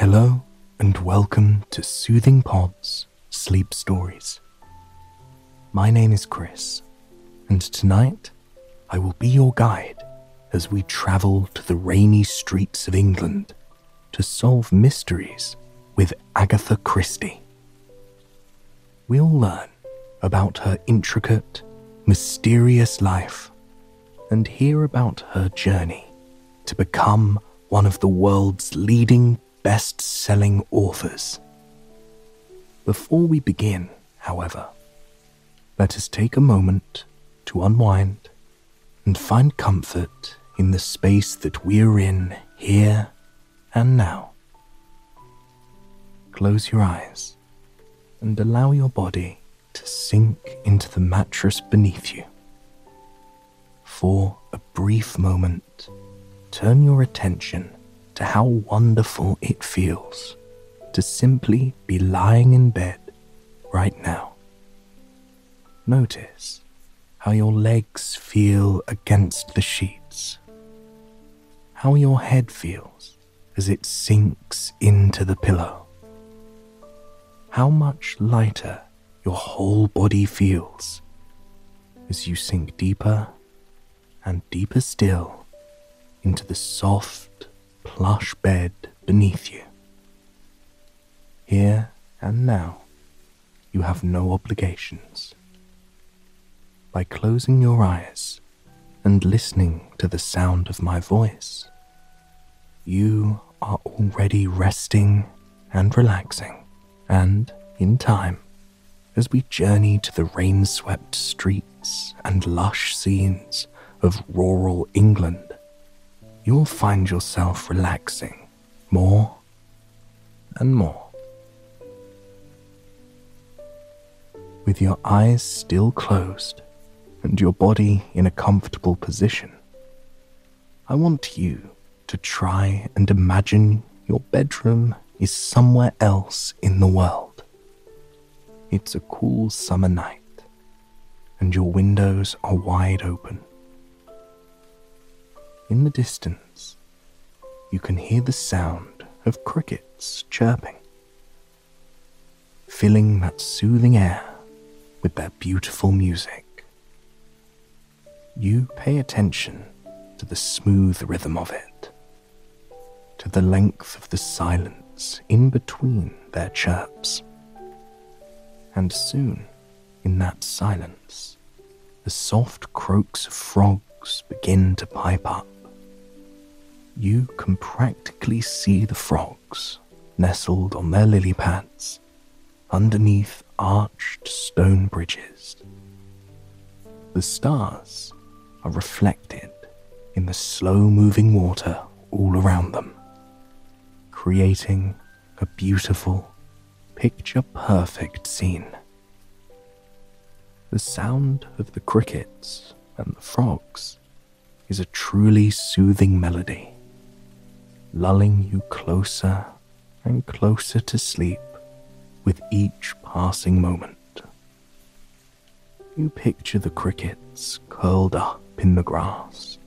Hello and welcome to Soothing Pods Sleep Stories. My name is Chris, and tonight I will be your guide as we travel to the rainy streets of England to solve mysteries with Agatha Christie. We'll learn about her intricate, mysterious life and hear about her journey to become one of the world's leading best selling authors. Before we begin, however, let us take a moment to unwind and find comfort in the space that we're in here and now. Close your eyes and allow your body to sink into the mattress beneath you. For a brief moment, turn your attention to how wonderful it feels to simply be lying in bed right now. Notice how your legs feel against the sheets, how your head feels as it sinks into the pillow, how much lighter your whole body feels as you sink deeper and deeper still into the soft, plush bed beneath you. Here and now, you have no obligations. By closing your eyes and listening to the sound of my voice, you are already resting and relaxing, and in time, as we journey to the rain swept streets and lush scenes of rural England, you'll find yourself relaxing more and more. With your eyes still closed and your body in a comfortable position, I want you to try and imagine your bedroom is somewhere else in the world. It's a cool summer night, and your windows are wide open. In the distance, you can hear the sound of crickets chirping, filling that soothing air with their beautiful music. You pay attention to the smooth rhythm of it, to the length of the silence in between their chirps. And soon, in that silence, the soft croaks of frogs begin to pipe up you can practically see the frogs nestled on their lily pads underneath arched stone bridges. The stars are reflected in the slow moving water all around them, creating a beautiful, picture perfect scene. The sound of the crickets and the frogs is a truly soothing melody lulling you closer and closer to sleep with each passing moment. You picture the crickets curled up in the grass,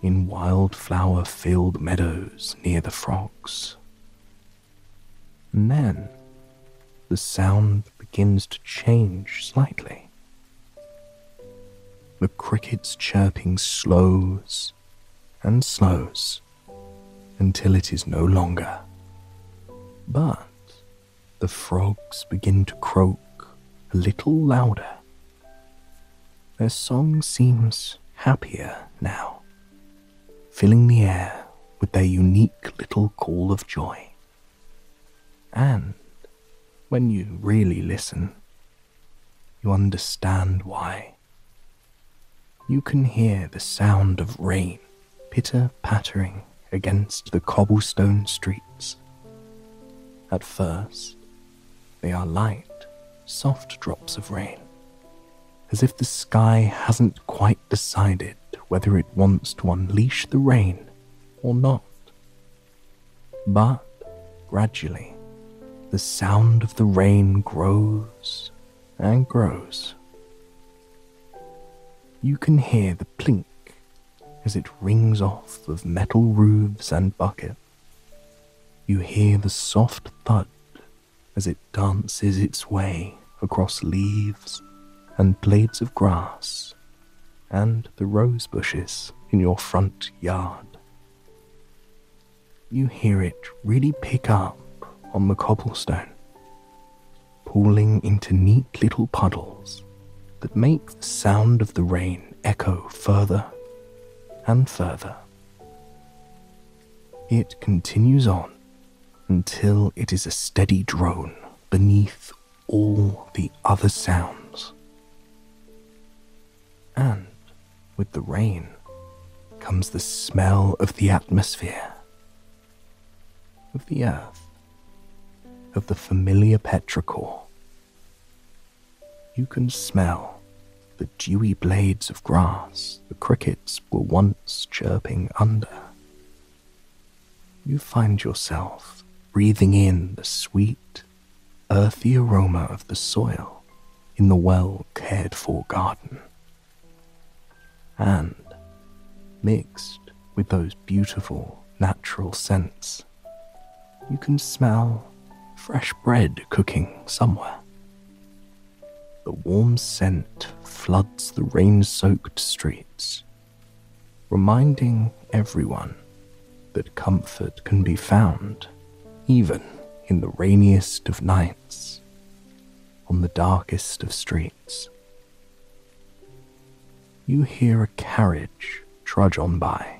in wildflower filled meadows near the frogs. And then the sound begins to change slightly. The cricket's chirping slows and slows until it is no longer. But the frogs begin to croak a little louder. Their song seems happier now, filling the air with their unique little call of joy. And when you really listen, you understand why. You can hear the sound of rain pitter pattering against the cobblestone streets. At first, they are light, soft drops of rain, as if the sky hasn't quite decided whether it wants to unleash the rain or not. But gradually, the sound of the rain grows and grows. You can hear the plink as it rings off of metal roofs and buckets. You hear the soft thud as it dances its way across leaves and blades of grass and the rose bushes in your front yard. You hear it really pick up on the cobblestone, pooling into neat little puddles that make the sound of the rain echo further and further. It continues on until it is a steady drone beneath all the other sounds. And with the rain comes the smell of the atmosphere, of the earth, of the familiar petrichor. You can smell the dewy blades of grass the crickets were once chirping under. You find yourself breathing in the sweet, earthy aroma of the soil in the well cared for garden. And mixed with those beautiful natural scents, you can smell fresh bread cooking somewhere. The warm scent floods the rain soaked streets, reminding everyone that comfort can be found even in the rainiest of nights, on the darkest of streets. You hear a carriage trudge on by,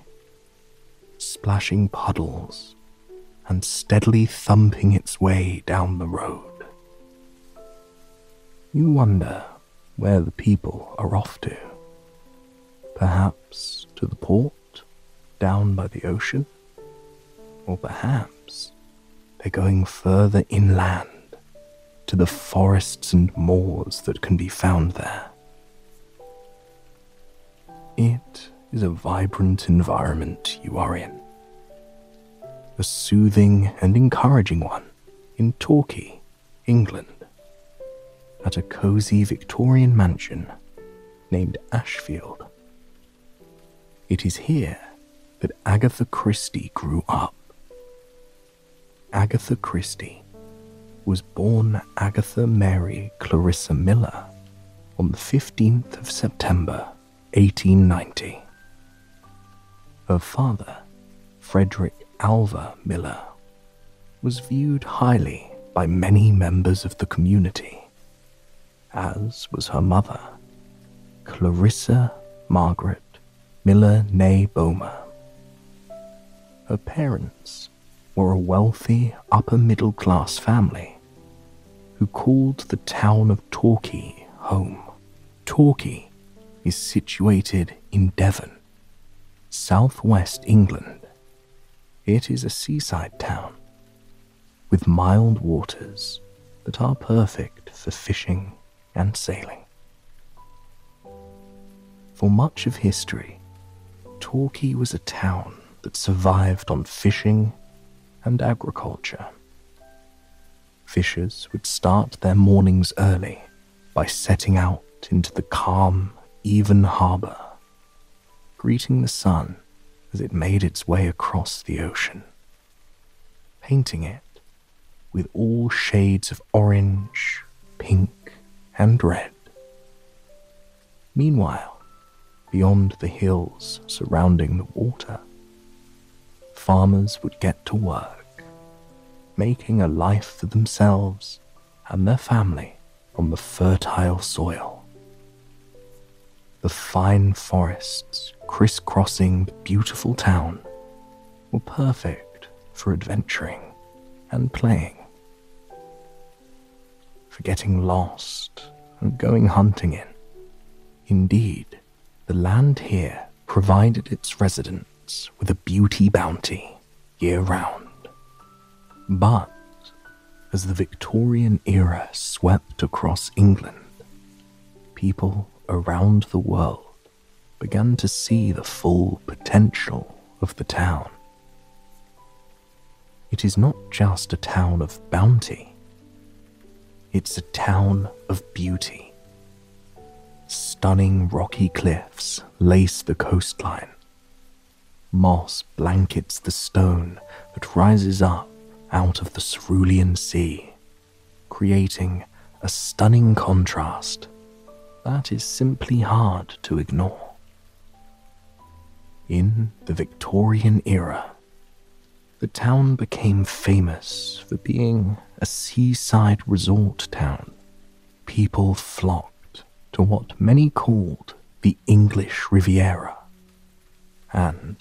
splashing puddles and steadily thumping its way down the road. You wonder where the people are off to. Perhaps to the port down by the ocean? Or perhaps they're going further inland to the forests and moors that can be found there. It is a vibrant environment you are in. A soothing and encouraging one in Torquay, England at a cosy Victorian mansion named Ashfield. It is here that Agatha Christie grew up. Agatha Christie was born Agatha Mary Clarissa Miller on the 15th of September 1890. Her father, Frederick Alvah Miller, was viewed highly by many members of the community as was her mother, Clarissa Margaret Miller Nay Boehmer. Her parents were a wealthy upper middle class family who called the town of Torquay home. Torquay is situated in Devon, southwest England. It is a seaside town with mild waters that are perfect for fishing and sailing. For much of history, Torquay was a town that survived on fishing and agriculture. Fishers would start their mornings early by setting out into the calm, even harbour, greeting the sun as it made its way across the ocean, painting it with all shades of orange, pink, and red. Meanwhile, beyond the hills surrounding the water, farmers would get to work, making a life for themselves and their family on the fertile soil. The fine forests crisscrossing the beautiful town were perfect for adventuring and playing for getting lost and going hunting in. Indeed, the land here provided its residents with a beauty bounty year round. But as the Victorian era swept across England, people around the world began to see the full potential of the town. It is not just a town of bounty it's a town of beauty. Stunning rocky cliffs lace the coastline. Moss blankets the stone that rises up out of the cerulean sea, creating a stunning contrast that is simply hard to ignore. In the Victorian era, the town became famous for being a seaside resort town. People flocked to what many called the English Riviera, and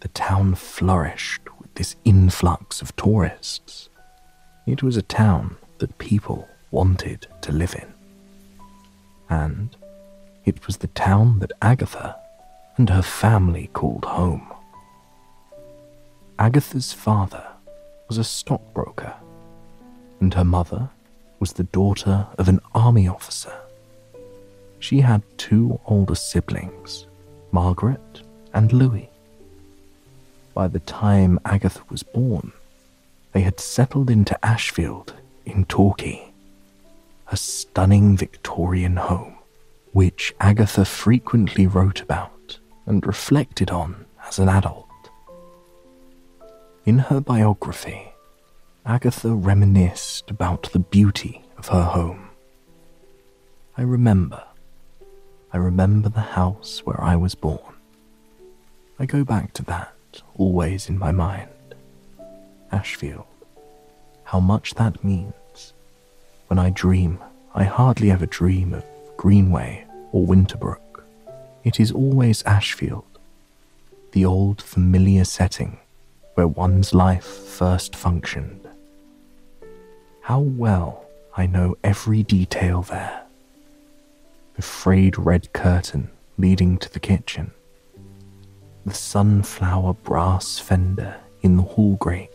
the town flourished with this influx of tourists. It was a town that people wanted to live in. And it was the town that Agatha and her family called home. Agatha's father was a stockbroker, and her mother was the daughter of an army officer. She had two older siblings, Margaret and Louis. By the time Agatha was born, they had settled into Ashfield in Torquay, a stunning Victorian home which Agatha frequently wrote about and reflected on as an adult. In her biography, Agatha reminisced about the beauty of her home. I remember. I remember the house where I was born. I go back to that always in my mind. Ashfield. How much that means. When I dream, I hardly ever dream of Greenway or Winterbrook. It is always Ashfield, the old familiar setting where one's life first functioned. How well I know every detail there. The frayed red curtain leading to the kitchen, the sunflower brass fender in the hall grate,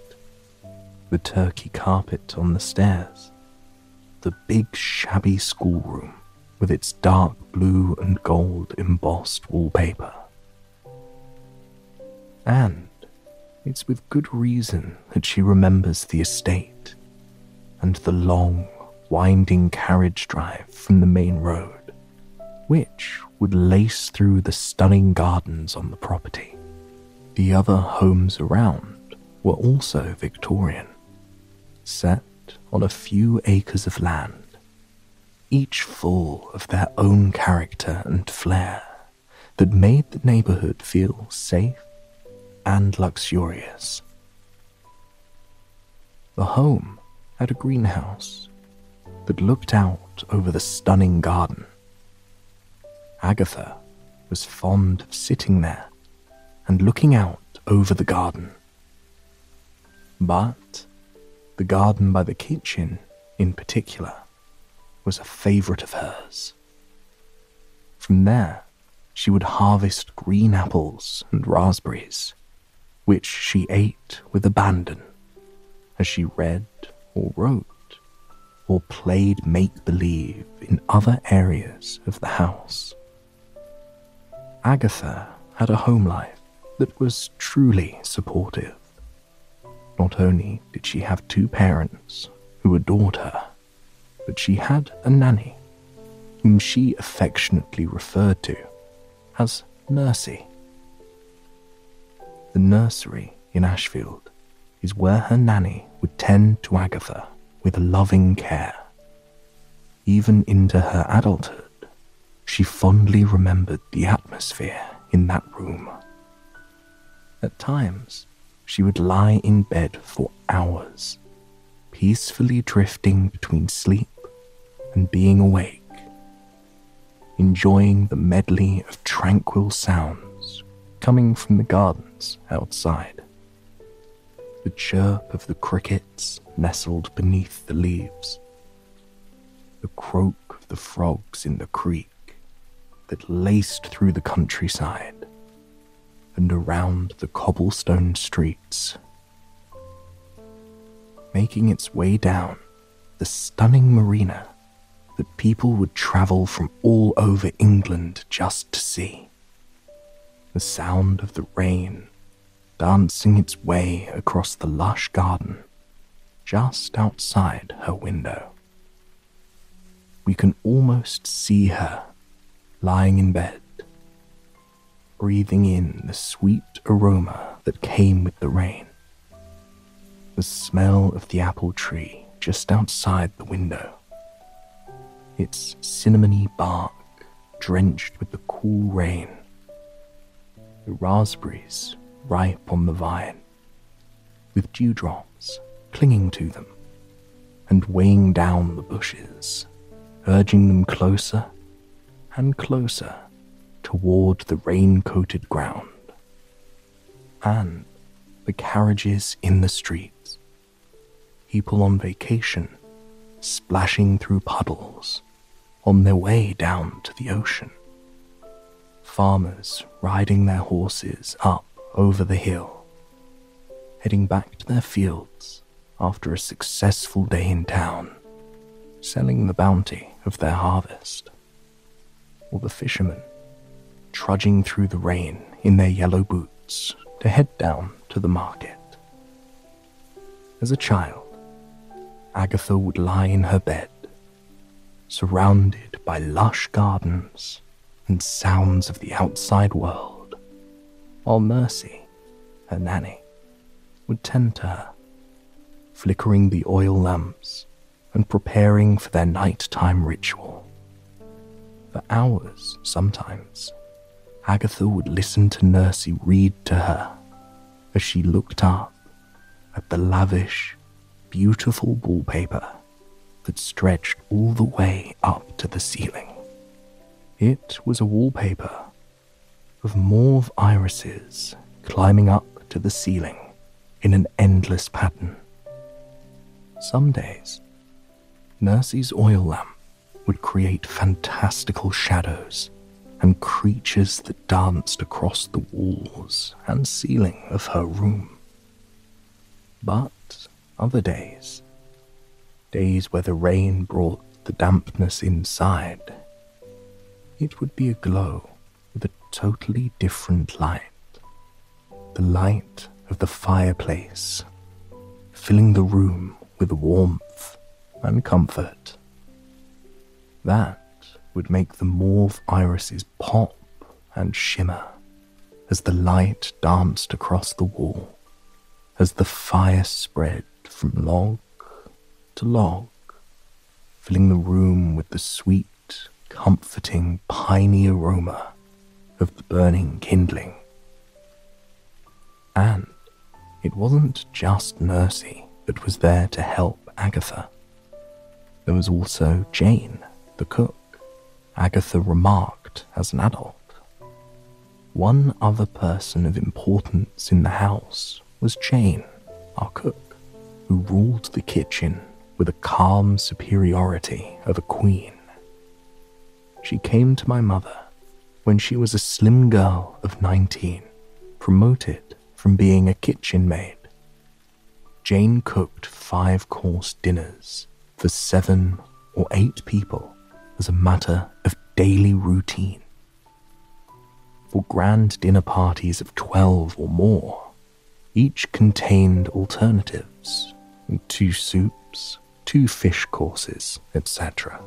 the turkey carpet on the stairs, the big shabby schoolroom with its dark blue and gold embossed wallpaper. And it's with good reason that she remembers the estate and the long, winding carriage drive from the main road, which would lace through the stunning gardens on the property. The other homes around were also Victorian, set on a few acres of land, each full of their own character and flair that made the neighborhood feel safe and luxurious. The home had a greenhouse that looked out over the stunning garden. Agatha was fond of sitting there and looking out over the garden. But the garden by the kitchen, in particular, was a favourite of hers. From there, she would harvest green apples and raspberries which she ate with abandon as she read or wrote or played make believe in other areas of the house. Agatha had a home life that was truly supportive. Not only did she have two parents who adored her, but she had a nanny whom she affectionately referred to as Nursey. The nursery in Ashfield is where her nanny would tend to Agatha with loving care. Even into her adulthood, she fondly remembered the atmosphere in that room. At times, she would lie in bed for hours, peacefully drifting between sleep and being awake, enjoying the medley of tranquil sounds coming from the gardens outside. The chirp of the crickets nestled beneath the leaves, the croak of the frogs in the creek that laced through the countryside and around the cobblestone streets, making its way down the stunning marina that people would travel from all over England just to see the sound of the rain dancing its way across the lush garden just outside her window. We can almost see her lying in bed, breathing in the sweet aroma that came with the rain. The smell of the apple tree just outside the window. Its cinnamony bark drenched with the cool rain. The raspberries ripe on the vine, with dewdrops clinging to them and weighing down the bushes, urging them closer and closer toward the rain coated ground. And the carriages in the streets, people on vacation splashing through puddles on their way down to the ocean, farmers riding their horses up over the hill, heading back to their fields after a successful day in town, selling the bounty of their harvest, or the fishermen trudging through the rain in their yellow boots to head down to the market. As a child, Agatha would lie in her bed, surrounded by lush gardens and sounds of the outside world, while Nursey, her nanny, would tend to her, flickering the oil lamps and preparing for their nighttime ritual. For hours, sometimes, Agatha would listen to Nursey read to her as she looked up at the lavish, beautiful wallpaper that stretched all the way up to the ceiling. It was a wallpaper of mauve irises climbing up to the ceiling in an endless pattern. Some days, Nursey's oil lamp would create fantastical shadows and creatures that danced across the walls and ceiling of her room. But other days, days where the rain brought the dampness inside, it would be aglow with a totally different light. The light of the fireplace, filling the room with warmth and comfort. That would make the mauve irises pop and shimmer as the light danced across the wall, as the fire spread from log to log, filling the room with the sweet, comforting, piney aroma of the burning kindling. And it wasn't just Nursey that was there to help Agatha. There was also Jane, the cook. Agatha remarked as an adult. One other person of importance in the house was Jane, our cook, who ruled the kitchen with a calm superiority of a queen. She came to my mother when she was a slim girl of 19, promoted from being a kitchen maid. Jane cooked five course dinners for seven or eight people as a matter of daily routine. For grand dinner parties of 12 or more, each contained alternatives two soups, two fish courses, etc.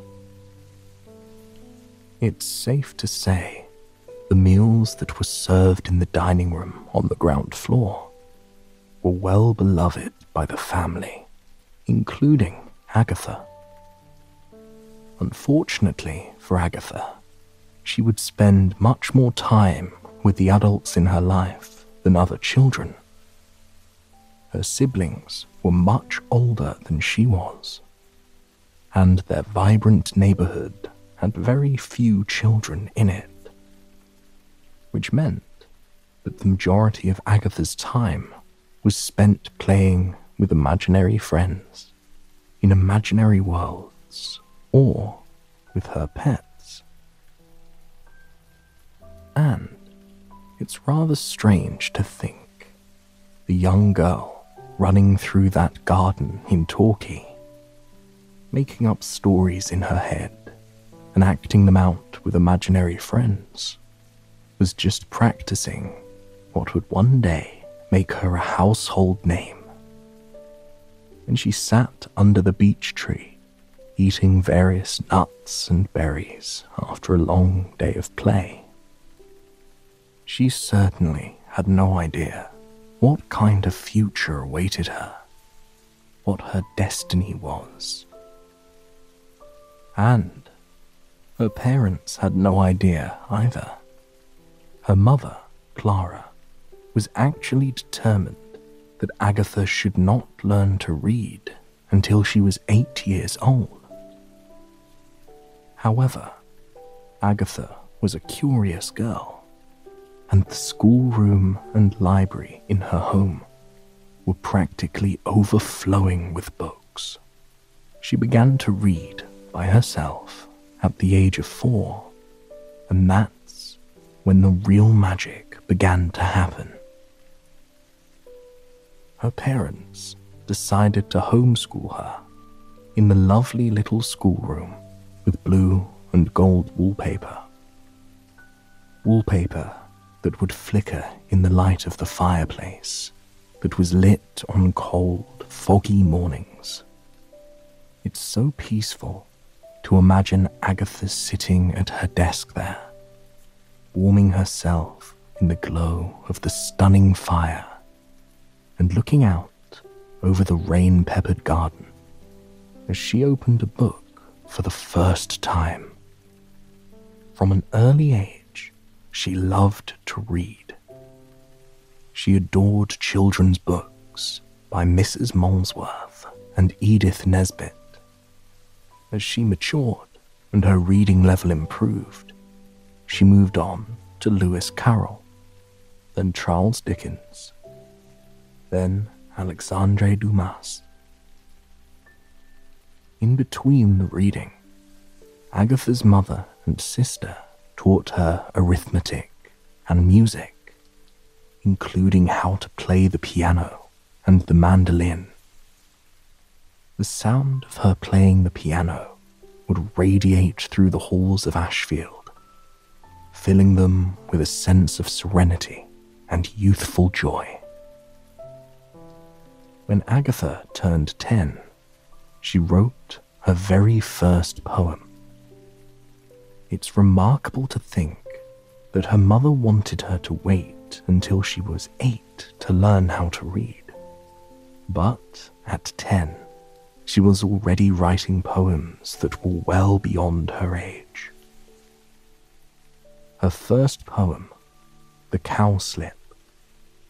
It's safe to say the meals that were served in the dining room on the ground floor were well beloved by the family, including Agatha. Unfortunately for Agatha, she would spend much more time with the adults in her life than other children. Her siblings were much older than she was, and their vibrant neighborhood had very few children in it, which meant that the majority of Agatha's time was spent playing with imaginary friends in imaginary worlds or with her pets. And it's rather strange to think the young girl running through that garden in Torquay, making up stories in her head and acting them out with imaginary friends, was just practicing what would one day make her a household name. And she sat under the beech tree eating various nuts and berries after a long day of play. She certainly had no idea what kind of future awaited her what her destiny was. And her parents had no idea either. Her mother, Clara, was actually determined that Agatha should not learn to read until she was eight years old. However, Agatha was a curious girl, and the schoolroom and library in her home were practically overflowing with books. She began to read by herself at the age of four, and that's when the real magic began to happen. Her parents decided to homeschool her in the lovely little schoolroom with blue and gold wallpaper. Wallpaper that would flicker in the light of the fireplace that was lit on cold, foggy mornings. It's so peaceful to imagine Agatha sitting at her desk there, warming herself in the glow of the stunning fire and looking out over the rain peppered garden as she opened a book for the first time. From an early age, she loved to read. She adored children's books by Mrs. Molesworth and Edith Nesbit. As she matured and her reading level improved, she moved on to Lewis Carroll, then Charles Dickens, then Alexandre Dumas. In between the reading, Agatha's mother and sister taught her arithmetic and music, including how to play the piano and the mandolin. The sound of her playing the piano would radiate through the halls of Ashfield, filling them with a sense of serenity and youthful joy. When Agatha turned 10, she wrote her very first poem. It's remarkable to think that her mother wanted her to wait until she was eight to learn how to read. But at 10, she was already writing poems that were well beyond her age. Her first poem, The Cowslip,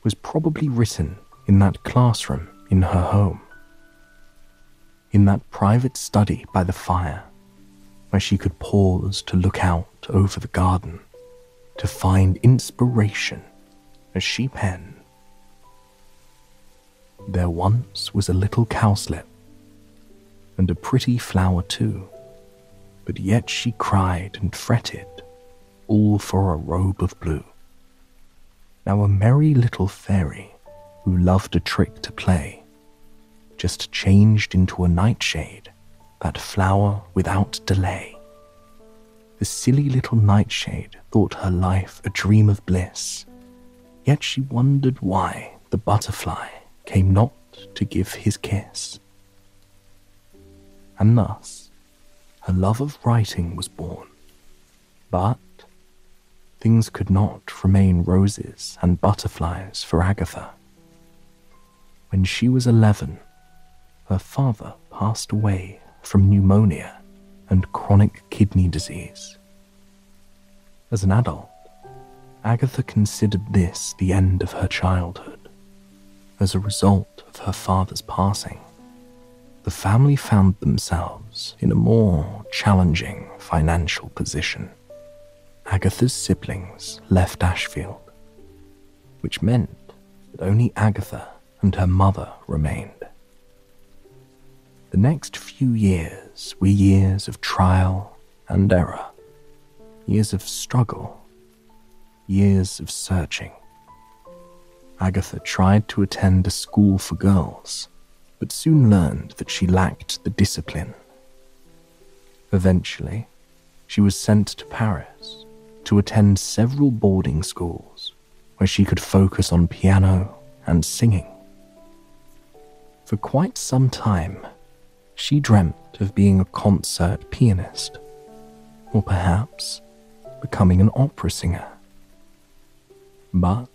was probably written in that classroom in her home. In that private study by the fire, where she could pause to look out over the garden, to find inspiration as she penned. There once was a little cowslip, and a pretty flower too, but yet she cried and fretted, all for a robe of blue. Now a merry little fairy who loved a trick to play, just changed into a nightshade, that flower without delay. The silly little nightshade thought her life a dream of bliss, yet she wondered why the butterfly came not to give his kiss. And thus, her love of writing was born. But things could not remain roses and butterflies for Agatha. When she was 11, her father passed away from pneumonia and chronic kidney disease. As an adult, Agatha considered this the end of her childhood. As a result of her father's passing, the family found themselves in a more challenging financial position. Agatha's siblings left Ashfield, which meant that only Agatha and her mother remained. The next few years were years of trial and error, years of struggle, years of searching. Agatha tried to attend a school for girls, but soon learned that she lacked the discipline. Eventually, she was sent to Paris to attend several boarding schools where she could focus on piano and singing. For quite some time, she dreamt of being a concert pianist, or perhaps becoming an opera singer. But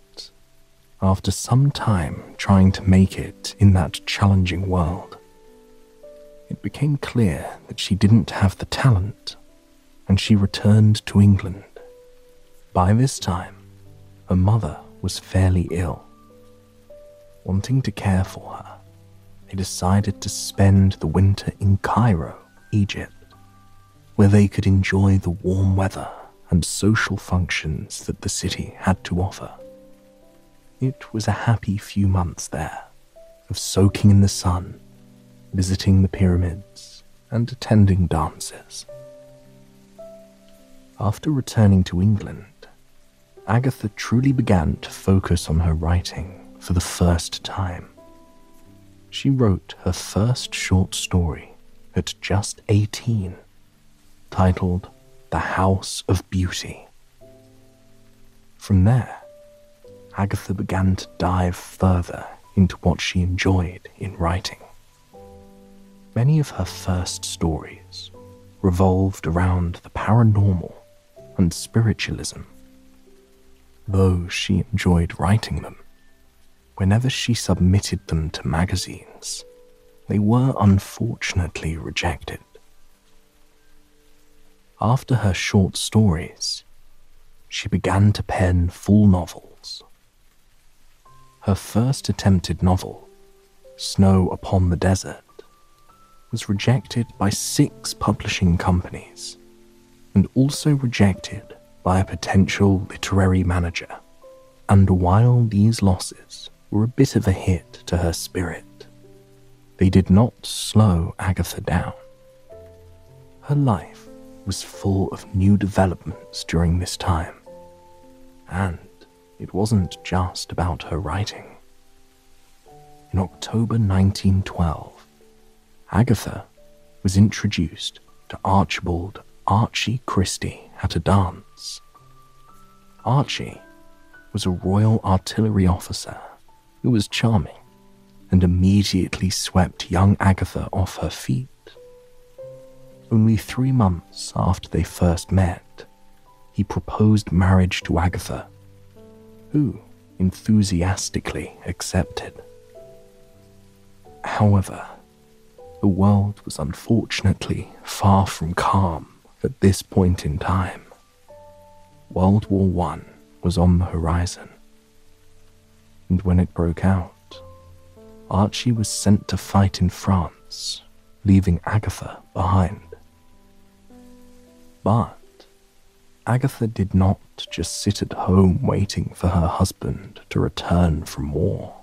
after some time trying to make it in that challenging world, it became clear that she didn't have the talent, and she returned to England. By this time, her mother was fairly ill. Wanting to care for her, they decided to spend the winter in Cairo, Egypt, where they could enjoy the warm weather and social functions that the city had to offer. It was a happy few months there of soaking in the sun, visiting the pyramids, and attending dances. After returning to England, Agatha truly began to focus on her writing for the first time. She wrote her first short story at just 18, titled The House of Beauty. From there, Agatha began to dive further into what she enjoyed in writing. Many of her first stories revolved around the paranormal and spiritualism. Though she enjoyed writing them, whenever she submitted them to magazines, they were unfortunately rejected. After her short stories, she began to pen full novels her first attempted novel, Snow Upon the Desert, was rejected by six publishing companies and also rejected by a potential literary manager. And while these losses were a bit of a hit to her spirit, they did not slow Agatha down. Her life was full of new developments during this time, and it wasn't just about her writing. In October 1912, Agatha was introduced to Archibald Archie Christie at a dance. Archie was a Royal Artillery officer who was charming and immediately swept young Agatha off her feet. Only three months after they first met, he proposed marriage to Agatha who enthusiastically accepted. However, the world was unfortunately far from calm at this point in time. World War I was on the horizon, and when it broke out, Archie was sent to fight in France, leaving Agatha behind. But Agatha did not just sit at home waiting for her husband to return from war.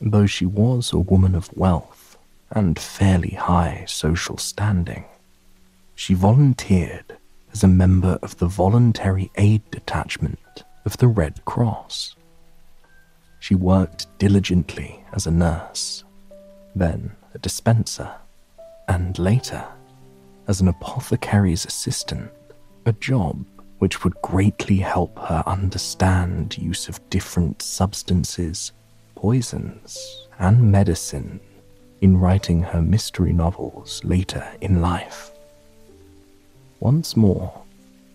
Though she was a woman of wealth and fairly high social standing, she volunteered as a member of the Voluntary Aid Detachment of the Red Cross. She worked diligently as a nurse, then a dispenser, and later as an apothecary's assistant a job which would greatly help her understand use of different substances, poisons, and medicine in writing her mystery novels later in life. Once more,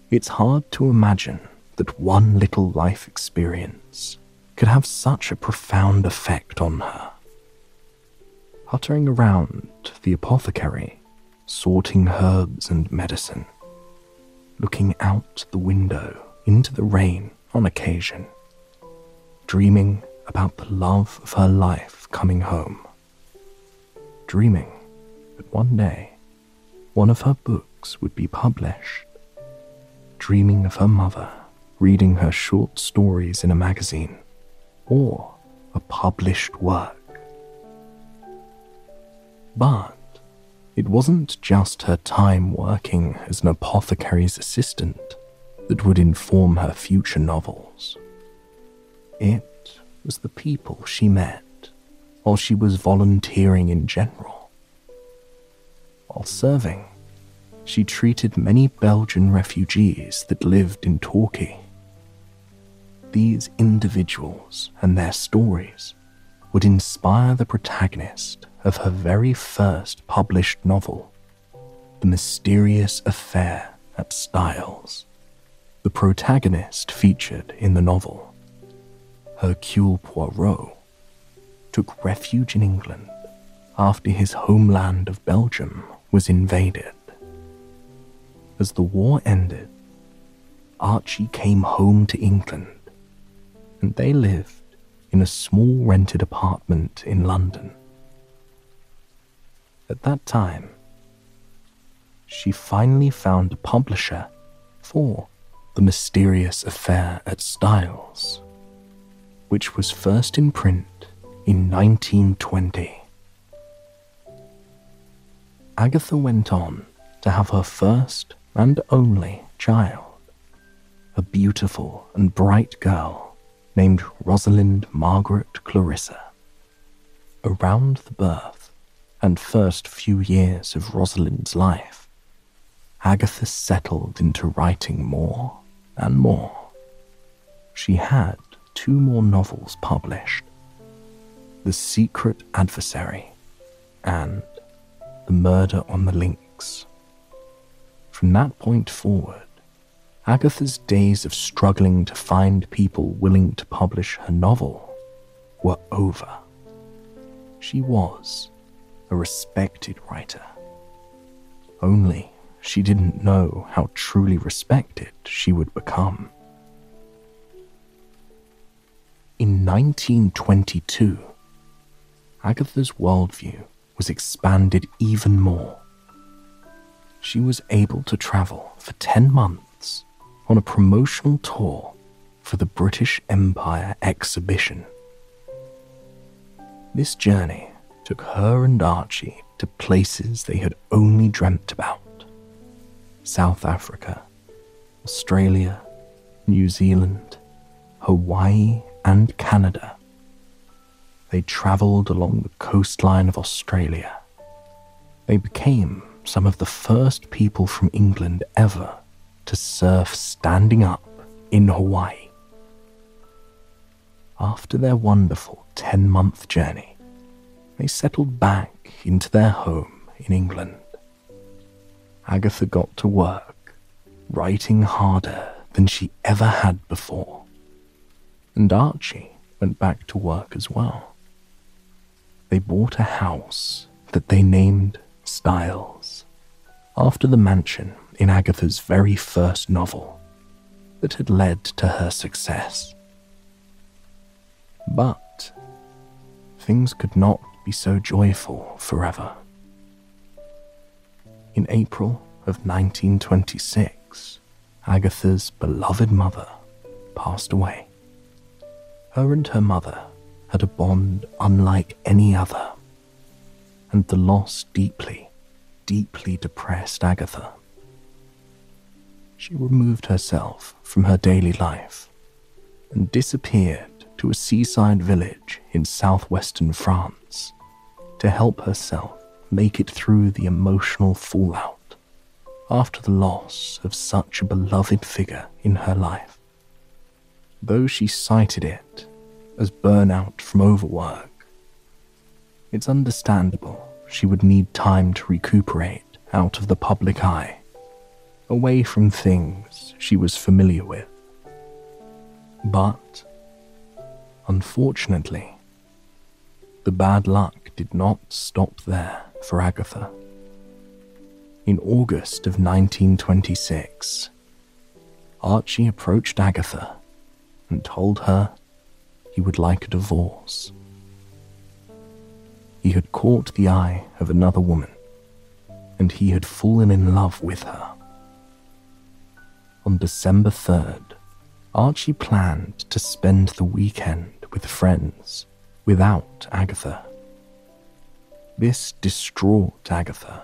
it's hard to imagine that one little life experience could have such a profound effect on her. Puttering around the apothecary, sorting herbs and medicine, looking out the window into the rain on occasion, dreaming about the love of her life coming home, dreaming that one day one of her books would be published, dreaming of her mother reading her short stories in a magazine or a published work. But it wasn't just her time working as an apothecary's assistant that would inform her future novels. It was the people she met while she was volunteering in general. While serving, she treated many Belgian refugees that lived in Torquay. These individuals and their stories would inspire the protagonist of her very first published novel, The Mysterious Affair at Styles. The protagonist featured in the novel, Hercule Poirot, took refuge in England after his homeland of Belgium was invaded. As the war ended, Archie came home to England and they lived in a small rented apartment in London. At that time, she finally found a publisher for The Mysterious Affair at Styles, which was first in print in 1920. Agatha went on to have her first and only child, a beautiful and bright girl named Rosalind Margaret Clarissa. Around the birth and first few years of Rosalind's life, Agatha settled into writing more and more. She had two more novels published The Secret Adversary and The Murder on the Links. From that point forward, Agatha's days of struggling to find people willing to publish her novel were over. She was a respected writer. Only she didn't know how truly respected she would become. In 1922, Agatha's worldview was expanded even more. She was able to travel for 10 months on a promotional tour for the British Empire exhibition. This journey took her and Archie to places they had only dreamt about South Africa, Australia, New Zealand, Hawaii, and Canada. They travelled along the coastline of Australia. They became some of the first people from England ever to surf standing up in Hawaii. After their wonderful 10 month journey, they settled back into their home in England. Agatha got to work, writing harder than she ever had before. And Archie went back to work as well. They bought a house that they named Styles, after the mansion in Agatha's very first novel that had led to her success. But things could not be so joyful forever. In April of 1926, Agatha's beloved mother passed away. Her and her mother had a bond unlike any other, and the loss deeply, deeply depressed Agatha she removed herself from her daily life and disappeared to a seaside village in southwestern France to help herself make it through the emotional fallout after the loss of such a beloved figure in her life. Though she cited it as burnout from overwork, it's understandable she would need time to recuperate out of the public eye away from things she was familiar with. But, unfortunately, the bad luck did not stop there for Agatha. In August of 1926, Archie approached Agatha and told her he would like a divorce. He had caught the eye of another woman, and he had fallen in love with her on December 3rd, Archie planned to spend the weekend with friends without Agatha. This distraught Agatha,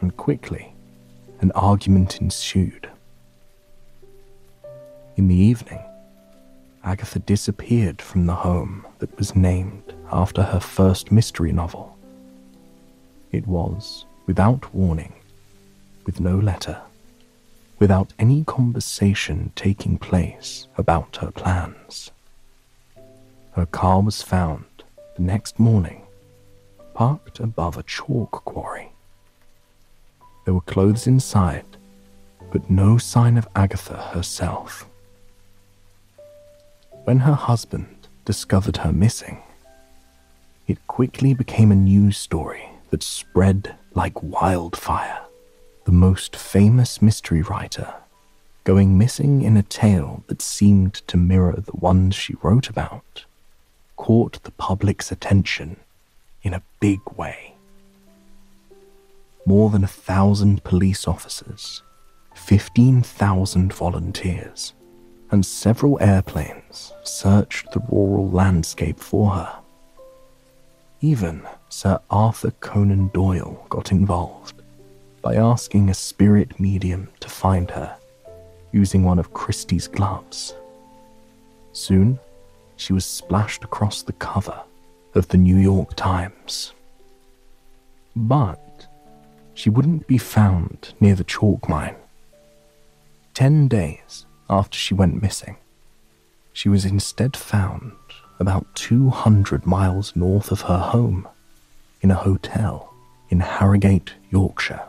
and quickly an argument ensued. In the evening, Agatha disappeared from the home that was named after her first mystery novel. It was without warning, with no letter without any conversation taking place about her plans. Her car was found the next morning, parked above a chalk quarry. There were clothes inside, but no sign of Agatha herself. When her husband discovered her missing, it quickly became a news story that spread like wildfire. The most famous mystery writer going missing in a tale that seemed to mirror the ones she wrote about caught the public's attention in a big way. More than a thousand police officers, 15,000 volunteers, and several airplanes searched the rural landscape for her. Even Sir Arthur Conan Doyle got involved by asking a spirit medium to find her using one of Christie's gloves. Soon, she was splashed across the cover of the New York Times. But she wouldn't be found near the chalk mine. Ten days after she went missing, she was instead found about 200 miles north of her home in a hotel in Harrogate, Yorkshire.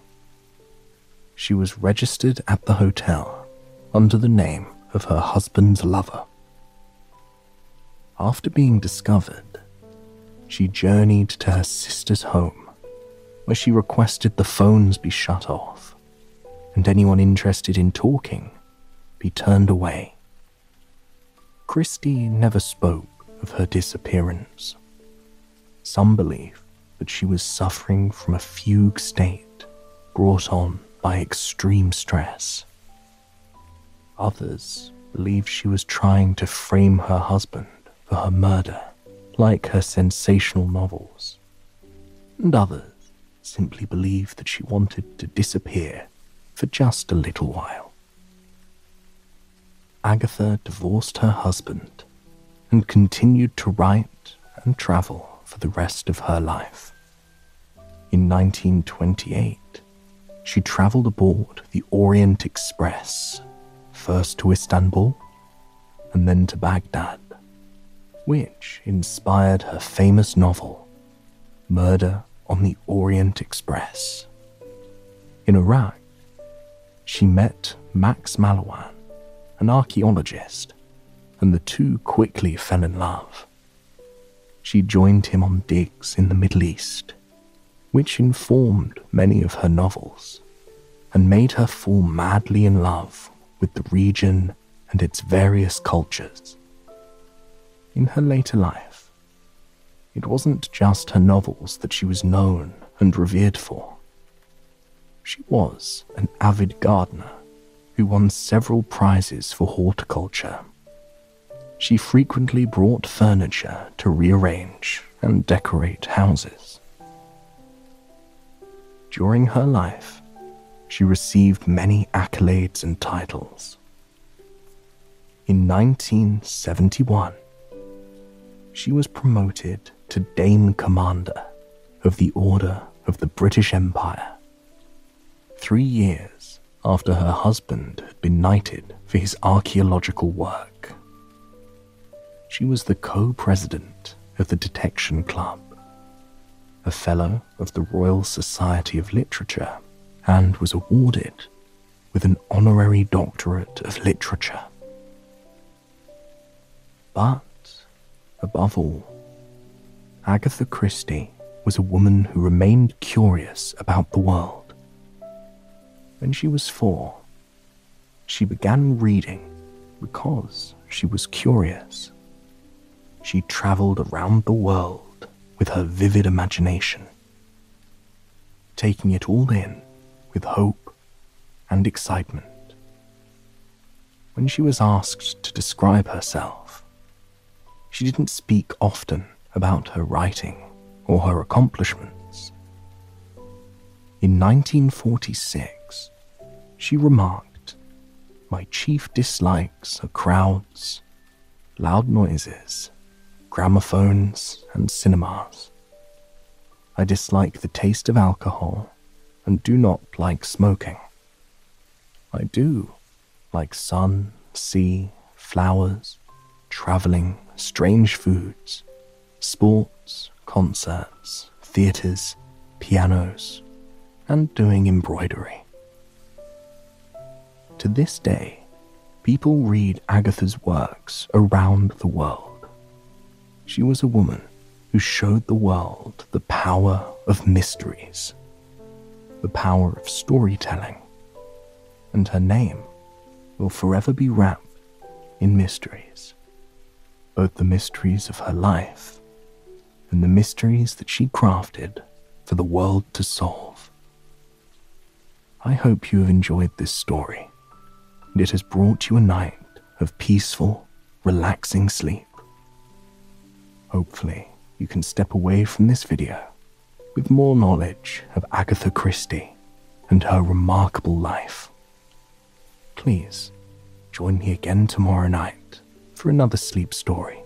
She was registered at the hotel under the name of her husband's lover. After being discovered, she journeyed to her sister's home, where she requested the phones be shut off and anyone interested in talking be turned away. Christie never spoke of her disappearance. Some believe that she was suffering from a fugue state brought on by extreme stress. Others believe she was trying to frame her husband for her murder, like her sensational novels. And others simply believe that she wanted to disappear for just a little while. Agatha divorced her husband and continued to write and travel for the rest of her life. In 1928, she traveled aboard the Orient Express first to Istanbul and then to Baghdad, which inspired her famous novel, Murder on the Orient Express. In Iraq, she met Max Mallowan, an archaeologist, and the two quickly fell in love. She joined him on digs in the Middle East, which informed many of her novels and made her fall madly in love with the region and its various cultures. In her later life, it wasn't just her novels that she was known and revered for. She was an avid gardener who won several prizes for horticulture. She frequently brought furniture to rearrange and decorate houses. During her life, she received many accolades and titles. In 1971, she was promoted to Dame Commander of the Order of the British Empire. Three years after her husband had been knighted for his archaeological work. She was the co president of the Detection Club, a fellow of the Royal Society of Literature and was awarded with an honorary doctorate of literature. But, above all, Agatha Christie was a woman who remained curious about the world. When she was four, she began reading because she was curious. She traveled around the world with her vivid imagination, taking it all in with hope and excitement. When she was asked to describe herself, she didn't speak often about her writing or her accomplishments. In 1946, she remarked, My chief dislikes are crowds, loud noises, gramophones, and cinemas. I dislike the taste of alcohol and do not like smoking. I do like sun, sea, flowers, travelling, strange foods, sports, concerts, theatres, pianos, and doing embroidery. To this day, people read Agatha's works around the world. She was a woman who showed the world the power of mysteries, the power of storytelling, and her name will forever be wrapped in mysteries, both the mysteries of her life and the mysteries that she crafted for the world to solve. I hope you have enjoyed this story and it has brought you a night of peaceful, relaxing sleep. Hopefully, you can step away from this video with more knowledge of Agatha Christie and her remarkable life. Please join me again tomorrow night for another sleep story.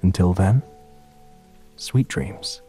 Until then, sweet dreams.